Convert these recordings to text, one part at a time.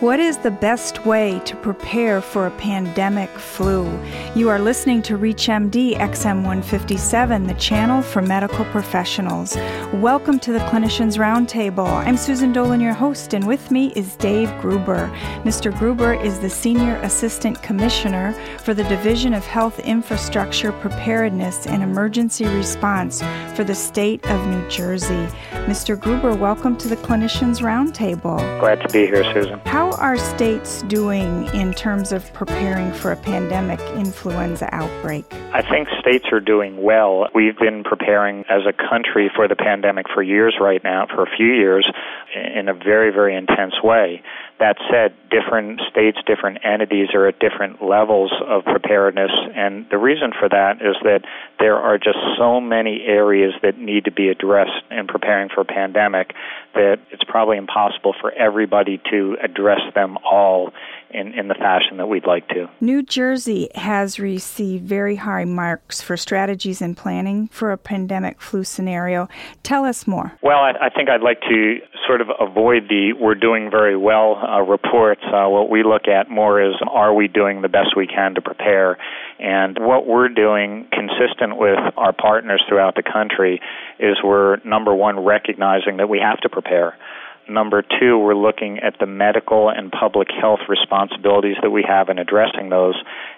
What is the best way to prepare for a pandemic flu? You are listening to ReachMD XM157, the channel for medical professionals. Welcome to the Clinicians Roundtable. I'm Susan Dolan, your host, and with me is Dave Gruber. Mr. Gruber is the Senior Assistant Commissioner for the Division of Health Infrastructure Preparedness and Emergency Response for the state of New Jersey. Mr. Gruber, welcome to the Clinicians Roundtable. Glad to be here, Susan. How how are states doing in terms of preparing for a pandemic influenza outbreak? I think states are doing well. We've been preparing as a country for the pandemic for years right now, for a few years, in a very, very intense way. That said, different states, different entities are at different levels of preparedness, and the reason for that is that there are just so many areas that need to be addressed in preparing for a pandemic that it's probably impossible for everybody to address them all in, in the fashion that we'd like to. New Jersey has received very high marks for strategies and planning for a pandemic flu scenario. Tell us more. Well, I, I think I'd like to sort of avoid the we're doing very well uh, reports. Uh, what we look at more is are we doing the best we can to prepare? And what we're doing, consistent with our partners throughout the country, is we're number one recognizing that we have to prepare. Number two, we're looking at the medical and public health responsibilities that we have in addressing those.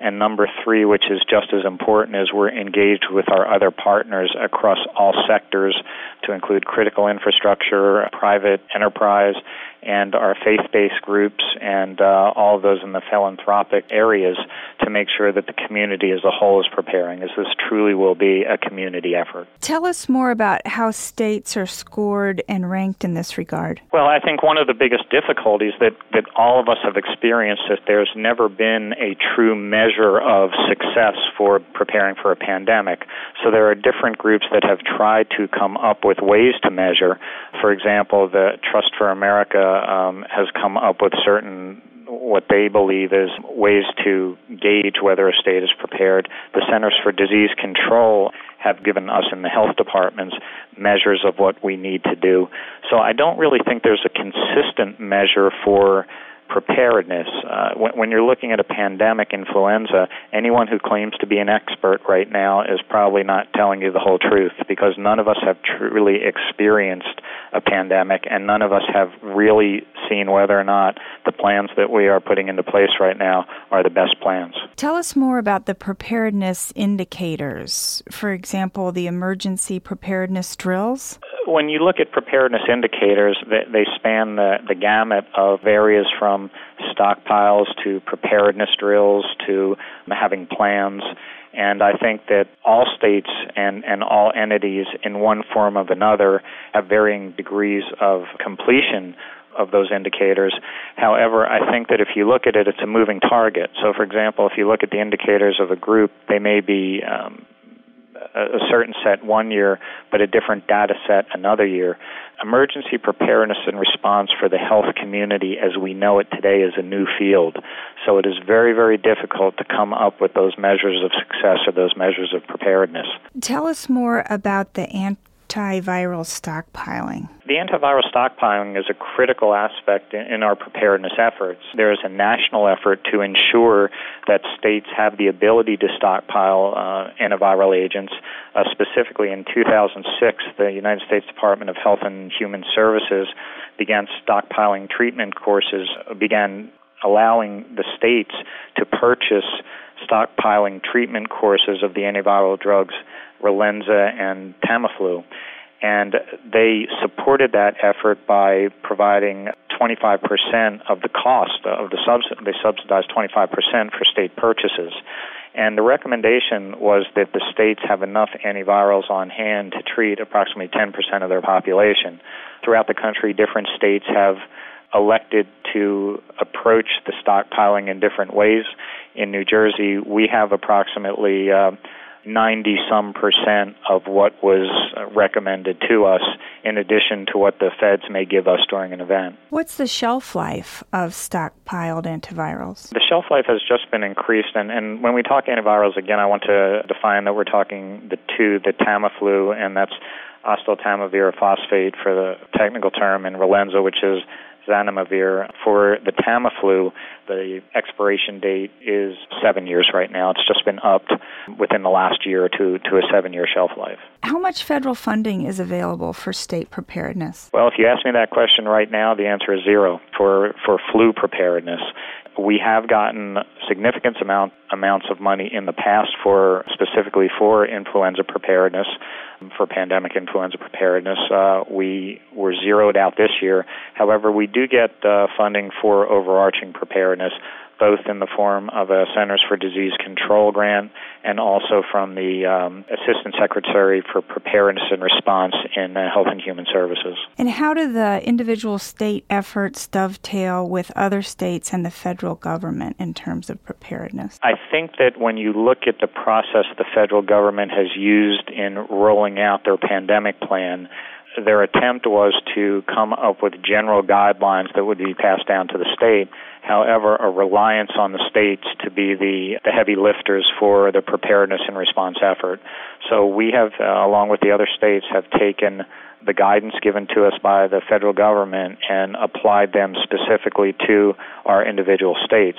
And number three, which is just as important, is we're engaged with our other partners across all sectors to include critical infrastructure, private enterprise, and our faith-based groups and uh, all of those in the philanthropic areas to make sure that the community as a whole is preparing, as this truly will be a community effort. Tell us more about how states are scored and ranked in this regard. Well, I think one of the biggest difficulties that, that all of us have experienced is there's never been a true measure of success for preparing for a pandemic. So there are different groups that have tried to come up with ways to measure. For example, the Trust for America um, has come up with certain what they believe is ways to gauge whether a state is prepared. The Centers for Disease Control have given us in the health departments measures of what we need to do. So I don't really think there's a consistent measure for preparedness. Uh, when, when, you're looking at a pandemic influenza, anyone who claims to be an expert right now is probably not telling you the whole truth because none of us have truly experienced a pandemic and none of us have really seen whether or not the plans that we are putting into place right now are the best plans. Tell us more about the preparedness indicators. For example, the emergency preparedness drills when you look at preparedness indicators, they, span the, the gamut of areas from stockpiles to preparedness drills to having plans. And I think that all states and, and all entities, in one form or another, have varying degrees of completion of those indicators. However, I think that if you look at it, it's a moving target. So, for example, if you look at the indicators of a group, they may be um, a certain set one year, but a different data set another year. Emergency preparedness and response for the health community as we know it today is a new field. So it is very, very difficult to come up with those measures of success or those measures of preparedness. Tell us more about the antiviral stockpiling? The antiviral stockpiling is a critical aspect in our preparedness efforts. There is a national effort to ensure that states have the ability to stockpile uh, antiviral agents. Uh, specifically, in 2006, the United States Department of Health and Human Services began stockpiling treatment courses, began allowing the states to purchase stockpiling treatment courses of the antiviral drugs Relenza and Tamiflu. And they supported that effort by providing 25% of the cost of the subsidy. They subsidized 25% for state purchases. And the recommendation was that the states have enough antivirals on hand to treat approximately 10% of their population. Throughout the country, different states have elected to approach the stockpiling in different ways. In New Jersey, we have approximately uh, 90 some percent of what was recommended to us, in addition to what the feds may give us during an event. What's the shelf life of stockpiled antivirals? The shelf life has just been increased, and, and when we talk antivirals, again, I want to define that we're talking the two, the Tamiflu, and that's oseltamivir phosphate for the technical term, and Relenza, which is zanamivir. For the Tamiflu, the expiration date is seven years right now. It's just been upped within the last year or two to a seven year shelf life. How much federal funding is available for state preparedness? Well, if you ask me that question right now, the answer is zero for, for flu preparedness we have gotten significant amount amounts of money in the past for specifically for influenza preparedness, for pandemic influenza preparedness. Uh, we were zeroed out this year. However, we do get uh, funding for overarching preparedness both in the form of a Centers for Disease Control grant and also from the um, Assistant Secretary for Preparedness and Response in uh, Health and Human Services. And how do the individual state efforts dovetail with other states and the federal government in terms of preparedness? I think that when you look at the process the federal government has used in rolling out their pandemic plan, their attempt was to come up with general guidelines that would be passed down to the state. However, a reliance on the states to be the, the heavy lifters for the preparedness and response effort. So we have, uh, along with the other states, have taken the guidance given to us by the federal government and applied them specifically to our individual states.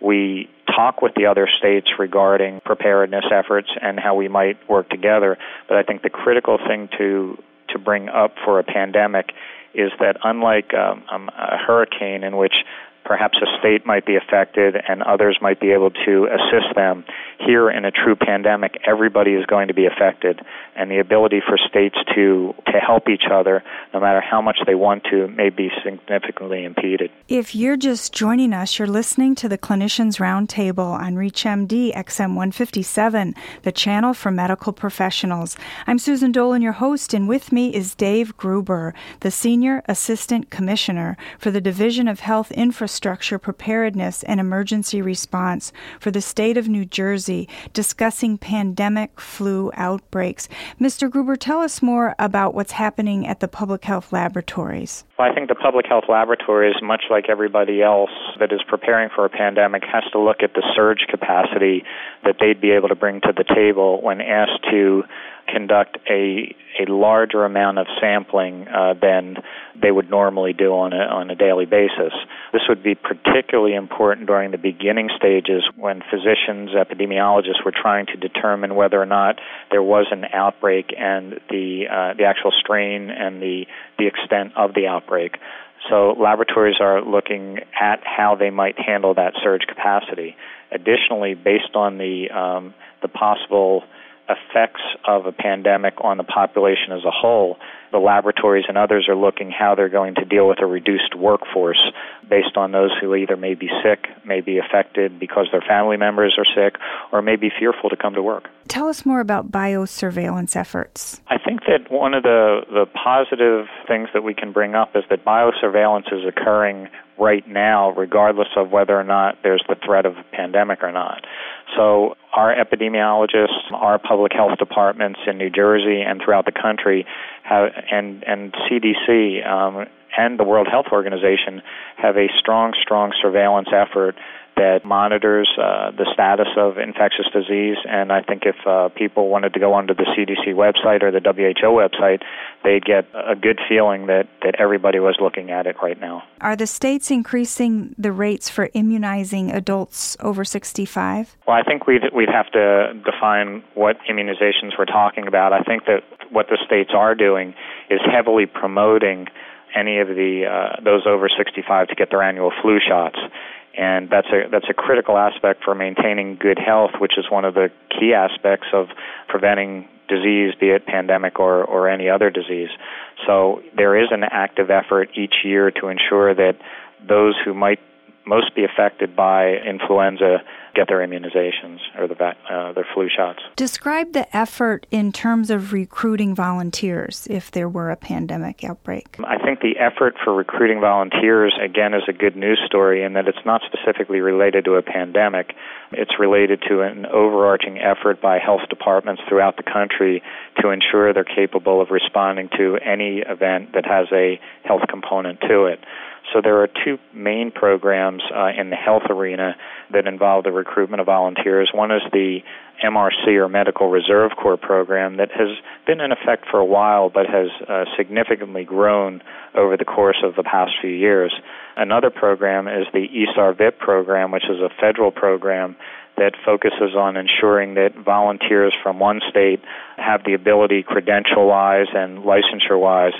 We talk with the other states regarding preparedness efforts and how we might work together, but I think the critical thing to to bring up for a pandemic is that unlike um, um, a hurricane in which perhaps a state might be affected and others might be able to assist them. Here in a true pandemic, everybody is going to be affected, and the ability for states to, to help each other, no matter how much they want to, may be significantly impeded. If you're just joining us, you're listening to the Clinicians Roundtable on ReachMD XM 157, the channel for medical professionals. I'm Susan Dolan, your host, and with me is Dave Gruber, the Senior Assistant Commissioner for the Division of Health Infrastructure infrastructure preparedness and emergency response for the state of New Jersey, discussing pandemic flu outbreaks. Mr. Gruber, tell us more about what's happening at the public health laboratories. Well, I think the public health laboratories, much like everybody else that is preparing for a pandemic, has to look at the surge capacity that they'd be able to bring to the table when asked to conduct a a larger amount of sampling uh, than they would normally do on a on a daily basis. This would be particularly important during the beginning stages when physicians, epidemiologists were trying to determine whether or not there was an outbreak and the uh, the actual strain and the the extent of the outbreak. So laboratories are looking at how they might handle that surge capacity. Additionally, based on the um, the possible effects of a pandemic on the population as a whole, the laboratories and others are looking how they're going to deal with a reduced workforce based on those who either may be sick, may be affected because their family members are sick, or may be fearful to come to work. Tell us more about biosurveillance efforts. I think that one of the, the positive things that we can bring up is that biosurveillance is occurring right now, regardless of whether or not there's the threat of a pandemic or not. So our epidemiologists, our public health departments in New Jersey and throughout the country, have, and and CDC um, and the World Health Organization have a strong, strong surveillance effort that monitors uh, the status of infectious disease. And I think if uh, people wanted to go onto the CDC website or the WHO website, they'd get a good feeling that, that everybody was looking at it right now. Are the states increasing the rates for immunizing adults over 65? Well, I think we'd, we'd have to define what immunizations we're talking about. I think that what the states are doing is heavily promoting any of the uh, those over 65 to get their annual flu shots and that's a that's a critical aspect for maintaining good health, which is one of the key aspects of preventing disease, be it pandemic or or any other disease. So there is an active effort each year to ensure that those who might most be affected by influenza get their immunizations or the uh, their flu shots. Describe the effort in terms of recruiting volunteers if there were a pandemic outbreak. I think the effort for recruiting volunteers again is a good news story in that it's not specifically related to a pandemic. It's related to an overarching effort by health departments throughout the country to ensure they're capable of responding to any event that has a health component to it. So there are two main programs uh, in the health arena that involve the recruitment of volunteers. One is the MRC or Medical Reserve Corps program that has been in effect for a while but has uh, significantly grown over the course of the past few years. Another program is the ESAR VHP program, which is a federal program that focuses on ensuring that volunteers from one state have the ability, credential wise and licensure wise,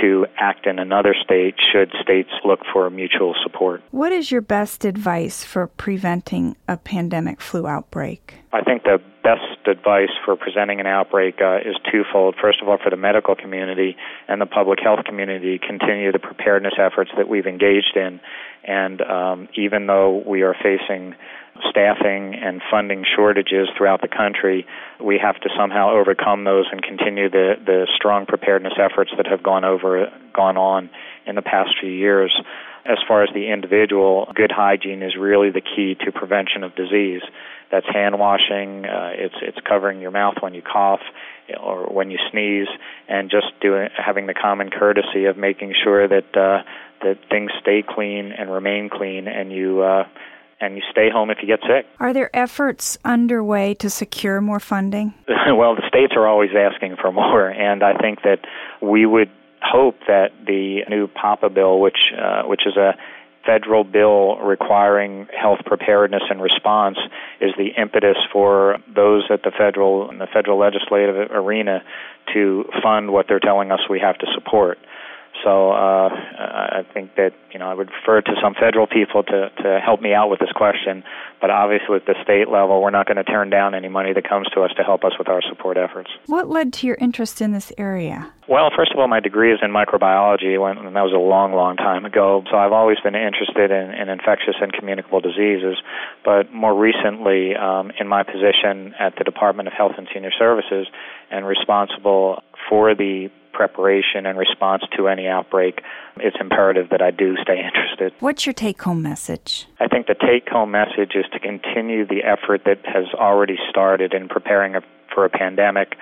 to act in another state should states look for mutual support. What is your best advice for preventing a pandemic flu outbreak? I think the best advice for presenting an outbreak uh, is twofold. First of all, for the medical community and the public health community, continue the preparedness efforts that we've engaged in. And um, even though we are facing staffing and funding shortages throughout the country, we have to somehow overcome those and continue the, the strong preparedness efforts that have gone over gone on in the past few years. As far as the individual, good hygiene is really the key to prevention of disease. That's hand washing. Uh, it's it's covering your mouth when you cough or when you sneeze, and just doing having the common courtesy of making sure that uh, that things stay clean and remain clean, and you. Uh, and you stay home if you get sick. Are there efforts underway to secure more funding? well, the states are always asking for more, and I think that we would hope that the new PAHPA bill, which uh, which is a federal bill requiring health preparedness and response is the impetus for those at the federal in the federal legislative arena to fund what they're telling us we have to support. So uh, I think that you know I would refer to some federal people to to help me out with this question. But obviously, at the state level, we're not going to turn down any money that comes to us to help us with our support efforts. What led to your interest in this area? Well, first of all, my degree is in microbiology, when, and that was a long, long time ago. So I've always been interested in, in infectious and communicable diseases. But more recently, um, in my position at the Department of Health and Senior Services, and responsible for the preparation and response to any outbreak, it's imperative that I do stay interested. What's your take home message? I think the take home message is to continue the effort that has already started in preparing a, for a pandemic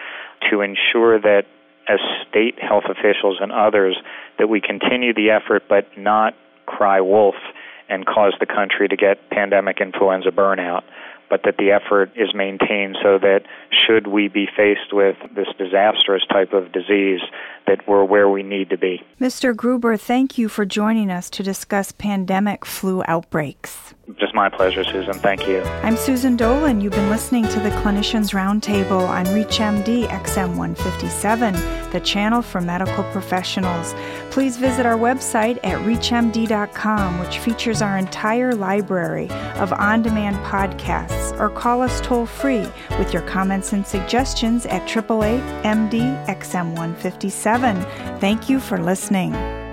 to ensure that as state health officials and others that we continue the effort but not cry wolf and cause the country to get pandemic influenza burnout but that the effort is maintained so that should we be faced with this disastrous type of disease, that we're where we need to be. Mr. Gruber, thank you for joining us to discuss pandemic flu outbreaks. Just my pleasure, Susan. Thank you. I'm Susan Dolan. You've been listening to the Clinicians Roundtable on ReachMD XM 157, the channel for medical professionals. Please visit our website at reachmd.com, which features our entire library of on demand podcasts, or call us toll free with your comments and suggestions at 888 MD XM 157. Thank you for listening.